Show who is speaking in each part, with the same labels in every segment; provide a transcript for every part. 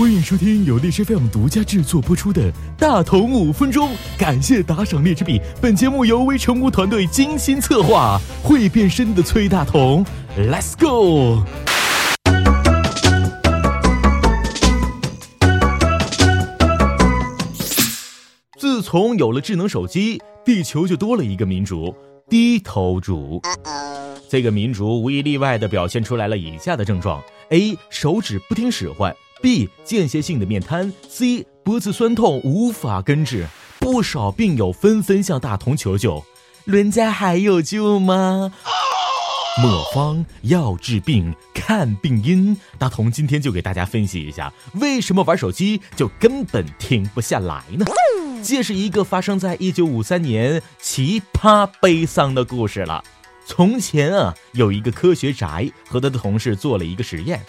Speaker 1: 欢迎收听由荔枝 FM 独家制作播出的《大同五分钟》，感谢打赏荔枝币。本节目由微成屋团队精心策划，会变身的崔大同，Let's go！自从有了智能手机，地球就多了一个民族——低头族。这个民族无一例外的表现出来了以下的症状：A. 手指不听使唤；B. 间歇性的面瘫；C. 脖子酸痛无法根治。不少病友纷纷向大同求救，人家还有救吗？莫方要治病，看病因。大同今天就给大家分析一下，为什么玩手机就根本停不下来呢？这是一个发生在一九五三年奇葩悲伤的故事了。从前啊，有一个科学宅和他的同事做了一个实验。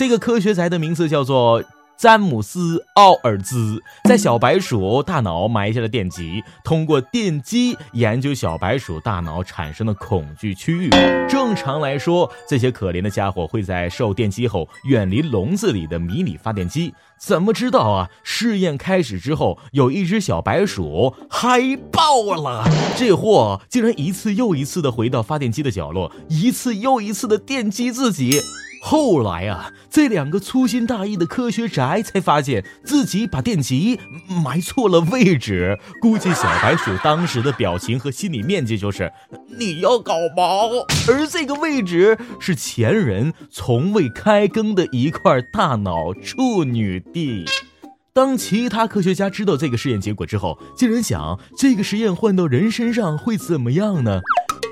Speaker 1: 这个科学宅的名字叫做詹姆斯·奥尔兹，在小白鼠大脑埋下了电极，通过电击研究小白鼠大脑产生的恐惧区域。正常来说，这些可怜的家伙会在受电击后远离笼子里的迷你发电机。怎么知道啊？试验开始之后，有一只小白鼠嗨爆了，这货竟然一次又一次的回到发电机的角落，一次又一次的电击自己。后来啊，这两个粗心大意的科学宅才发现自己把电极埋错了位置。估计小白鼠当时的表情和心理面积就是“你要搞毛”，而这个位置是前人从未开耕的一块大脑处女地。当其他科学家知道这个实验结果之后，竟然想这个实验换到人身上会怎么样呢？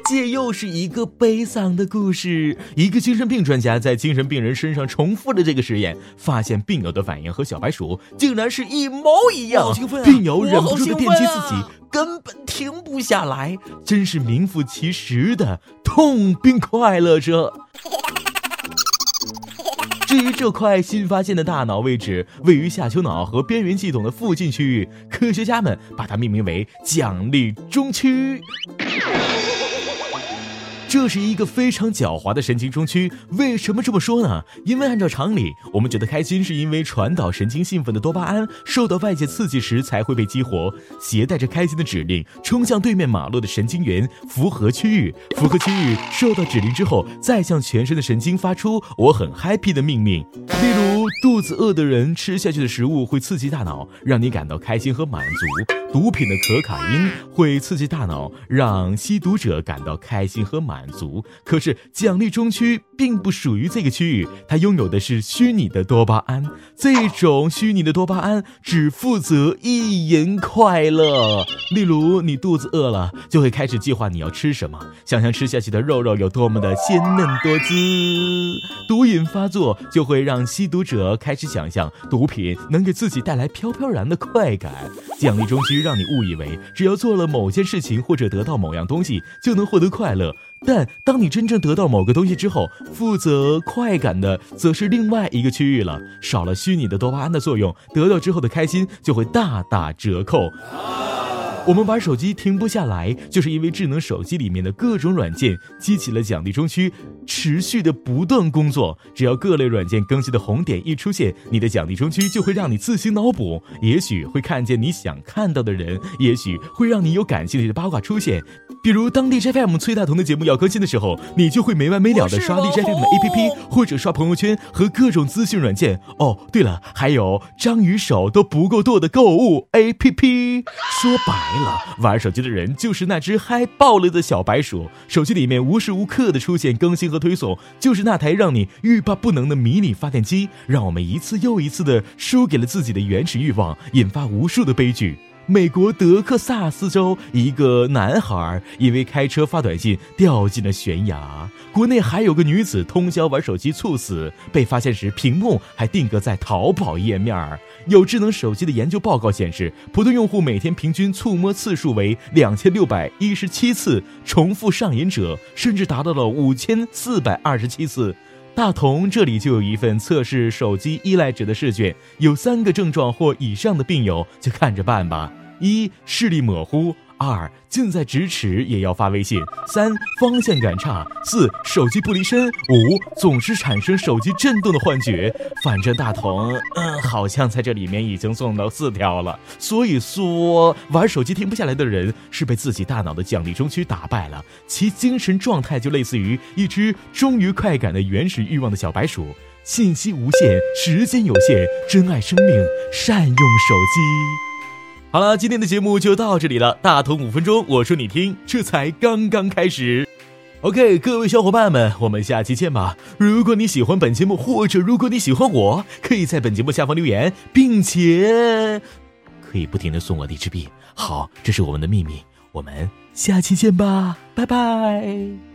Speaker 1: 这又是一个悲伤的故事。一个精神病专家在精神病人身上重复了这个实验，发现病友的反应和小白鼠竟然是一模一样。病友忍不住的电击自己，根本停不下来，真是名副其实的痛并快乐着。至于这块新发现的大脑位置，位于下丘脑和边缘系统的附近区域，科学家们把它命名为奖励中区。这是一个非常狡猾的神经中区。为什么这么说呢？因为按照常理，我们觉得开心是因为传导神经兴奋的多巴胺受到外界刺激时才会被激活，携带着开心的指令冲向对面马路的神经元符合区域。符合区域受到指令之后，再向全身的神经发出“我很 happy” 的命令。例如，肚子饿的人吃下去的食物会刺激大脑，让你感到开心和满足。毒品的可卡因会刺激大脑，让吸毒者感到开心和满足。可是奖励中区并不属于这个区域，它拥有的是虚拟的多巴胺。这种虚拟的多巴胺只负责意淫快乐。例如，你肚子饿了，就会开始计划你要吃什么，想象吃下去的肉肉有多么的鲜嫩多汁。毒瘾发作就会让吸毒者开始想象毒品能给自己带来飘飘然的快感。奖励中区。让你误以为只要做了某件事情或者得到某样东西就能获得快乐，但当你真正得到某个东西之后，负责快感的则是另外一个区域了。少了虚拟的多巴胺的作用，得到之后的开心就会大打折扣。我们玩手机停不下来，就是因为智能手机里面的各种软件激起了奖励中区，持续的不断工作。只要各类软件更新的红点一出现，你的奖励中区就会让你自行脑补，也许会看见你想看到的人，也许会让你有感兴趣的八卦出现。比如当地 FM 崔大同的节目要更新的时候，你就会没完没了的刷 DJFM 的 APP，或者刷朋友圈和各种资讯软件。哦，对了，还有章鱼手都不够剁的购物 APP。说白。玩手机的人就是那只嗨爆了的小白鼠，手机里面无时无刻的出现更新和推送，就是那台让你欲罢不能的迷你发电机，让我们一次又一次的输给了自己的原始欲望，引发无数的悲剧。美国德克萨斯州一个男孩因为开车发短信掉进了悬崖。国内还有个女子通宵玩手机猝死，被发现时屏幕还定格在淘宝页面。有智能手机的研究报告显示，普通用户每天平均触摸次数为两千六百一十七次，重复上瘾者甚至达到了五千四百二十七次。大同这里就有一份测试手机依赖者的试卷，有三个症状或以上的病友就看着办吧：一、视力模糊；二近在咫尺也要发微信；三方向感差；四手机不离身；五总是产生手机震动的幻觉。反正大同，嗯，好像在这里面已经送到四条了。所以说，玩手机停不下来的人是被自己大脑的奖励中区打败了，其精神状态就类似于一只忠于快感的原始欲望的小白鼠。信息无限，时间有限，珍爱生命，善用手机。好了，今天的节目就到这里了。大同五分钟，我说你听，这才刚刚开始。OK，各位小伙伴们，我们下期见吧。如果你喜欢本节目，或者如果你喜欢我，可以在本节目下方留言，并且可以不停的送我荔枝币。好，这是我们的秘密。我们下期见吧，拜拜。